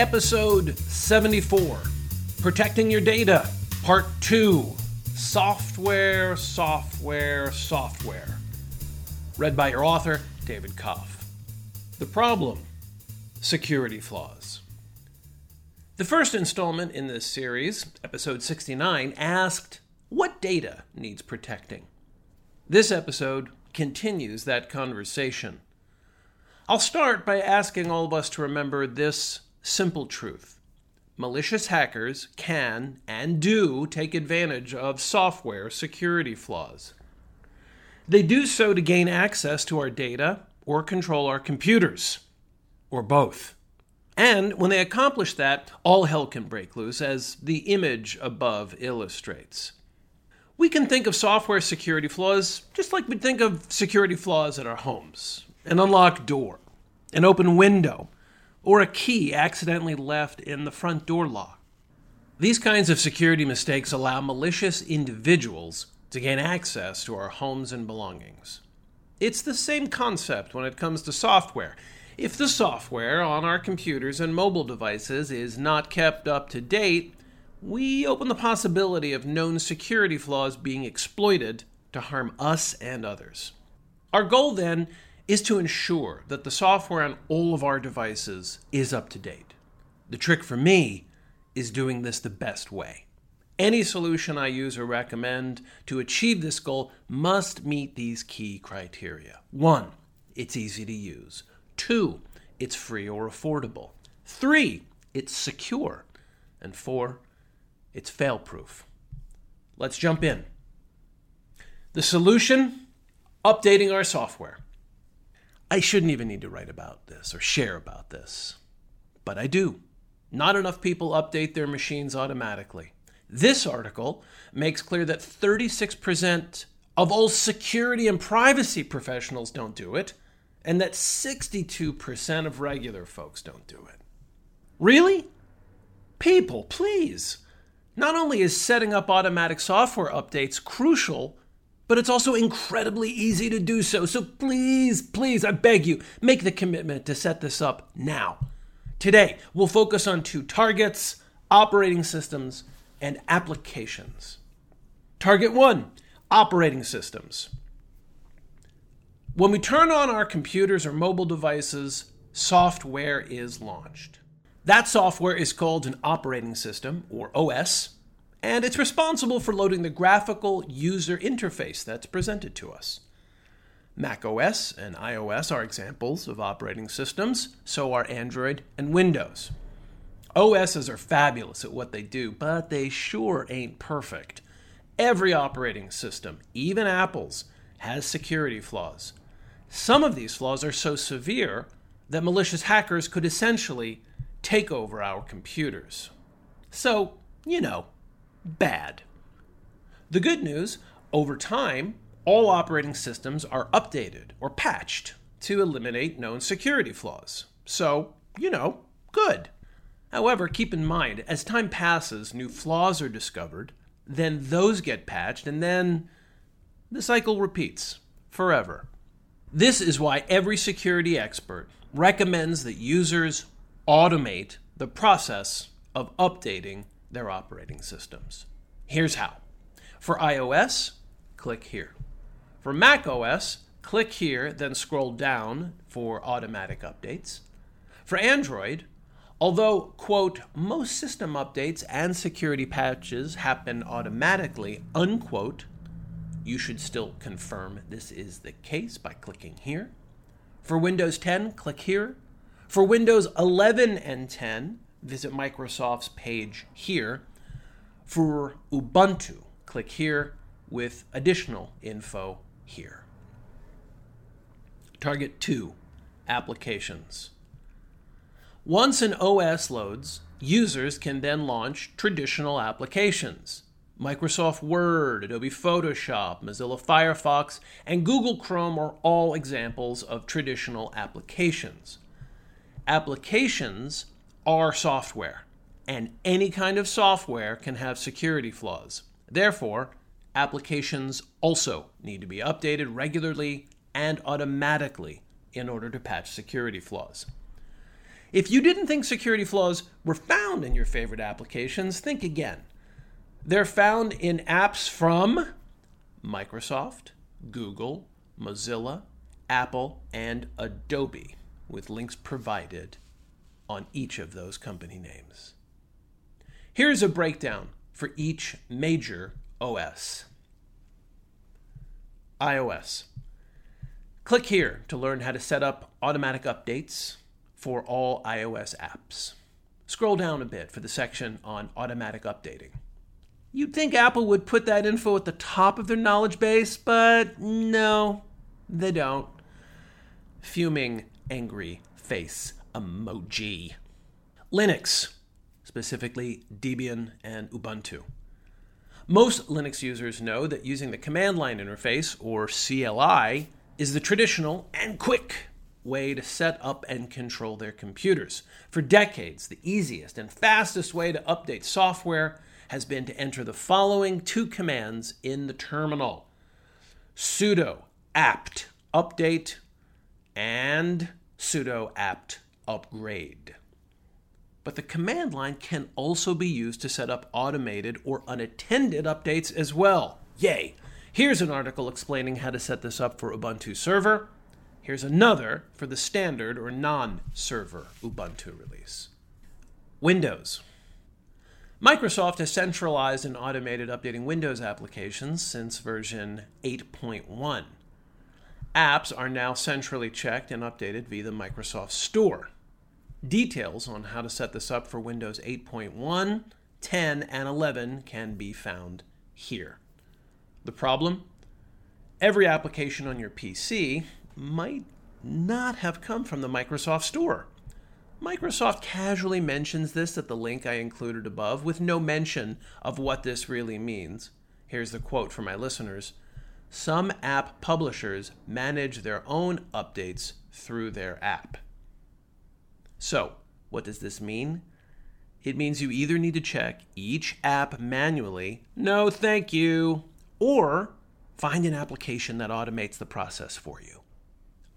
Episode 74 Protecting Your Data, Part 2 Software, Software, Software. Read by your author, David Koff. The problem security flaws. The first installment in this series, episode 69, asked what data needs protecting. This episode continues that conversation. I'll start by asking all of us to remember this simple truth malicious hackers can and do take advantage of software security flaws. They do so to gain access to our data or control our computers, or both. And when they accomplish that, all hell can break loose, as the image above illustrates. We can think of software security flaws just like we'd think of security flaws at our homes an unlocked door, an open window, or a key accidentally left in the front door lock. These kinds of security mistakes allow malicious individuals to gain access to our homes and belongings. It's the same concept when it comes to software. If the software on our computers and mobile devices is not kept up to date, we open the possibility of known security flaws being exploited to harm us and others. Our goal then is to ensure that the software on all of our devices is up to date. The trick for me is doing this the best way. Any solution I use or recommend to achieve this goal must meet these key criteria. One, it's easy to use. Two, it's free or affordable. Three, it's secure. And four, it's fail proof. Let's jump in. The solution updating our software. I shouldn't even need to write about this or share about this, but I do. Not enough people update their machines automatically. This article makes clear that 36% of all security and privacy professionals don't do it, and that 62% of regular folks don't do it. Really? People, please. Not only is setting up automatic software updates crucial, but it's also incredibly easy to do so. So please, please, I beg you, make the commitment to set this up now. Today, we'll focus on two targets operating systems and applications. Target one operating systems. When we turn on our computers or mobile devices, software is launched. That software is called an operating system, or OS, and it's responsible for loading the graphical user interface that's presented to us. Mac OS and iOS are examples of operating systems, so are Android and Windows. OSs are fabulous at what they do, but they sure ain't perfect. Every operating system, even Apple's, has security flaws. Some of these flaws are so severe that malicious hackers could essentially take over our computers. So, you know, bad. The good news over time, all operating systems are updated or patched to eliminate known security flaws. So, you know, good. However, keep in mind, as time passes, new flaws are discovered, then those get patched, and then the cycle repeats forever. This is why every security expert recommends that users automate the process of updating their operating systems. Here's how. For iOS, click here. For Mac OS, click here, then scroll down for automatic updates. For Android, Although, quote, most system updates and security patches happen automatically, unquote, you should still confirm this is the case by clicking here. For Windows 10, click here. For Windows 11 and 10, visit Microsoft's page here. For Ubuntu, click here with additional info here. Target 2 Applications. Once an OS loads, users can then launch traditional applications. Microsoft Word, Adobe Photoshop, Mozilla Firefox, and Google Chrome are all examples of traditional applications. Applications are software, and any kind of software can have security flaws. Therefore, applications also need to be updated regularly and automatically in order to patch security flaws. If you didn't think security flaws were found in your favorite applications, think again. They're found in apps from Microsoft, Google, Mozilla, Apple, and Adobe, with links provided on each of those company names. Here's a breakdown for each major OS iOS. Click here to learn how to set up automatic updates for all iOS apps. Scroll down a bit for the section on automatic updating. You'd think Apple would put that info at the top of their knowledge base, but no, they don't. Fuming, angry face emoji. Linux, specifically Debian and Ubuntu. Most Linux users know that using the command line interface, or CLI, is the traditional and quick way to set up and control their computers. For decades, the easiest and fastest way to update software has been to enter the following two commands in the terminal sudo apt update and sudo apt upgrade. But the command line can also be used to set up automated or unattended updates as well. Yay! Here's an article explaining how to set this up for Ubuntu Server. Here's another for the standard or non server Ubuntu release. Windows. Microsoft has centralized and automated updating Windows applications since version 8.1. Apps are now centrally checked and updated via the Microsoft Store. Details on how to set this up for Windows 8.1, 10, and 11 can be found here. The problem? Every application on your PC might not have come from the Microsoft Store. Microsoft casually mentions this at the link I included above, with no mention of what this really means. Here's the quote for my listeners Some app publishers manage their own updates through their app. So, what does this mean? It means you either need to check each app manually, no thank you, or find an application that automates the process for you.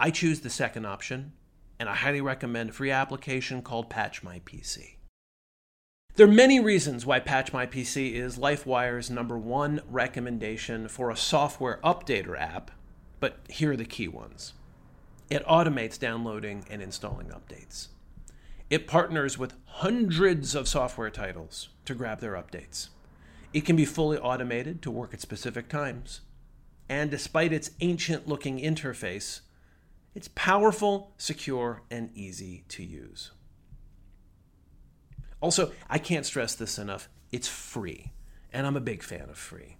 I choose the second option and I highly recommend a free application called Patch My PC. There are many reasons why Patch My PC is LifeWire's number one recommendation for a software updater app, but here are the key ones. It automates downloading and installing updates. It partners with hundreds of software titles to grab their updates. It can be fully automated to work at specific times. And despite its ancient looking interface, it's powerful, secure, and easy to use. Also, I can't stress this enough it's free, and I'm a big fan of free.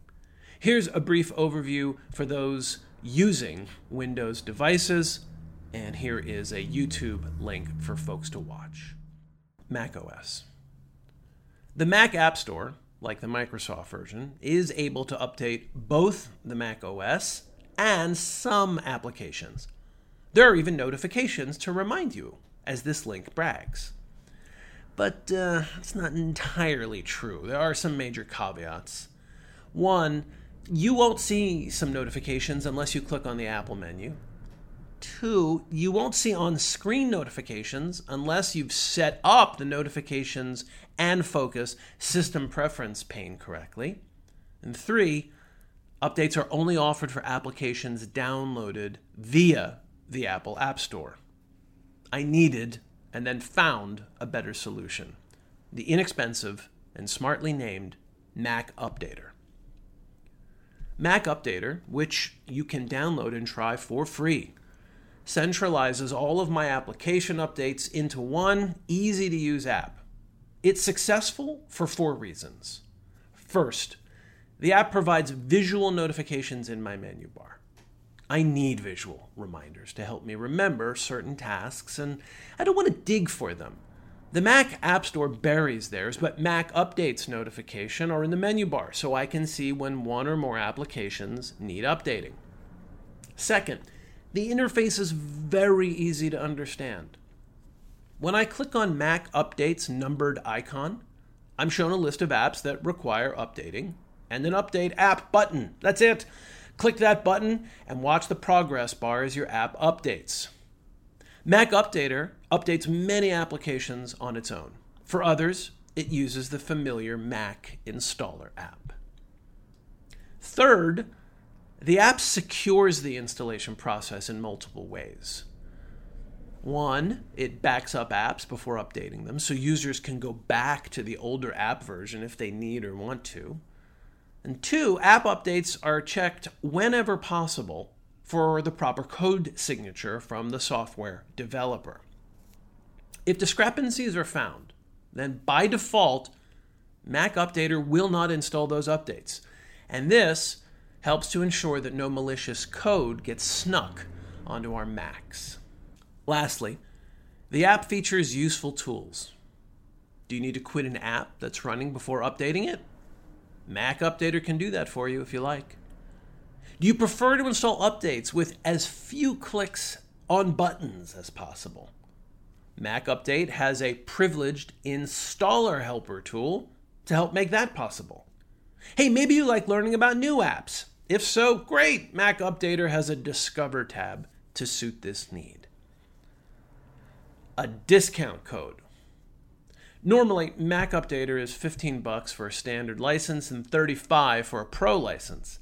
Here's a brief overview for those using Windows devices, and here is a YouTube link for folks to watch. Mac OS. The Mac App Store, like the Microsoft version, is able to update both the Mac OS and some applications. There are even notifications to remind you, as this link brags. But uh, it's not entirely true. There are some major caveats. One, you won't see some notifications unless you click on the Apple menu. Two, you won't see on screen notifications unless you've set up the notifications and focus system preference pane correctly. And three, updates are only offered for applications downloaded via the Apple App Store. I needed and then found a better solution the inexpensive and smartly named Mac Updater. Mac Updater, which you can download and try for free, centralizes all of my application updates into one easy to use app. It's successful for four reasons. First, the app provides visual notifications in my menu bar. I need visual reminders to help me remember certain tasks, and I don't want to dig for them. The Mac App Store buries theirs, but Mac Updates notification are in the menu bar so I can see when one or more applications need updating. Second, the interface is very easy to understand. When I click on Mac Updates numbered icon, I'm shown a list of apps that require updating and an Update App button. That's it. Click that button and watch the progress bar as your app updates. Mac Updater updates many applications on its own. For others, it uses the familiar Mac Installer app. Third, the app secures the installation process in multiple ways. One, it backs up apps before updating them, so users can go back to the older app version if they need or want to. And two, app updates are checked whenever possible for the proper code signature from the software developer. If discrepancies are found, then by default, Mac Updater will not install those updates. And this helps to ensure that no malicious code gets snuck onto our Macs. Lastly, the app features useful tools. Do you need to quit an app that's running before updating it? Mac Updater can do that for you if you like. Do you prefer to install updates with as few clicks on buttons as possible? Mac Update has a privileged installer helper tool to help make that possible. Hey, maybe you like learning about new apps. If so, great! Mac Updater has a Discover tab to suit this need. A discount code. Normally, Mac Updater is 15 bucks for a standard license and 35 for a pro license.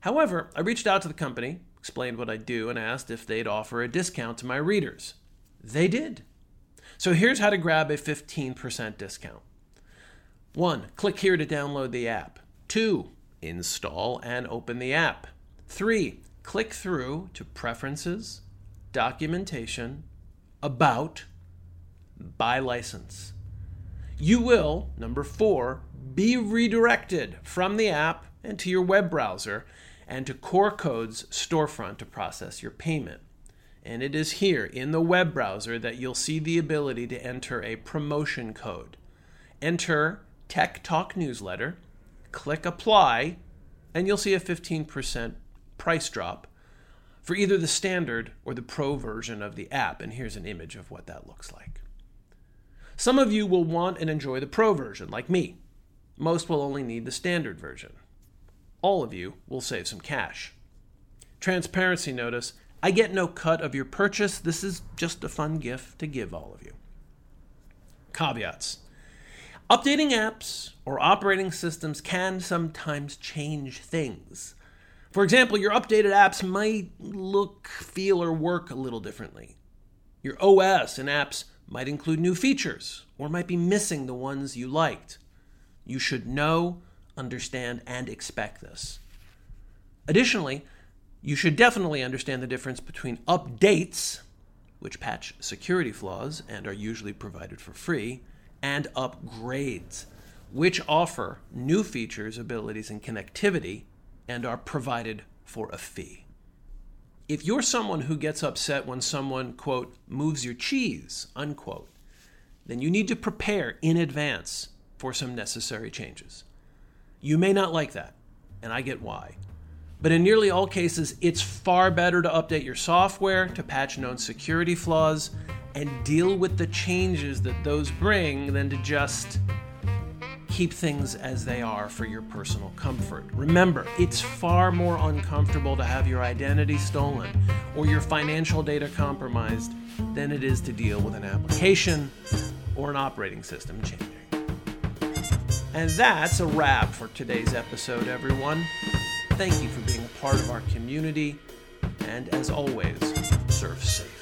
However, I reached out to the company, explained what I do, and asked if they'd offer a discount to my readers. They did. So here's how to grab a 15% discount. 1. Click here to download the app. 2. Install and open the app. 3. Click through to Preferences, Documentation, About, Buy License. You will, number 4, be redirected from the app and to your web browser and to Core Code's storefront to process your payment. And it is here in the web browser that you'll see the ability to enter a promotion code. Enter Tech Talk Newsletter, click Apply, and you'll see a 15% price drop for either the standard or the pro version of the app. And here's an image of what that looks like. Some of you will want and enjoy the pro version, like me. Most will only need the standard version all of you will save some cash. Transparency notice I get no cut of your purchase. This is just a fun gift to give all of you. Caveats Updating apps or operating systems can sometimes change things. For example, your updated apps might look, feel, or work a little differently. Your OS and apps might include new features or might be missing the ones you liked. You should know understand, and expect this. Additionally, you should definitely understand the difference between updates, which patch security flaws and are usually provided for free, and upgrades, which offer new features, abilities, and connectivity and are provided for a fee. If you're someone who gets upset when someone, quote, moves your cheese, unquote, then you need to prepare in advance for some necessary changes. You may not like that, and I get why. But in nearly all cases, it's far better to update your software to patch known security flaws and deal with the changes that those bring than to just keep things as they are for your personal comfort. Remember, it's far more uncomfortable to have your identity stolen or your financial data compromised than it is to deal with an application or an operating system changing. And that's a wrap for today's episode, everyone. Thank you for being a part of our community, and as always, surf safe.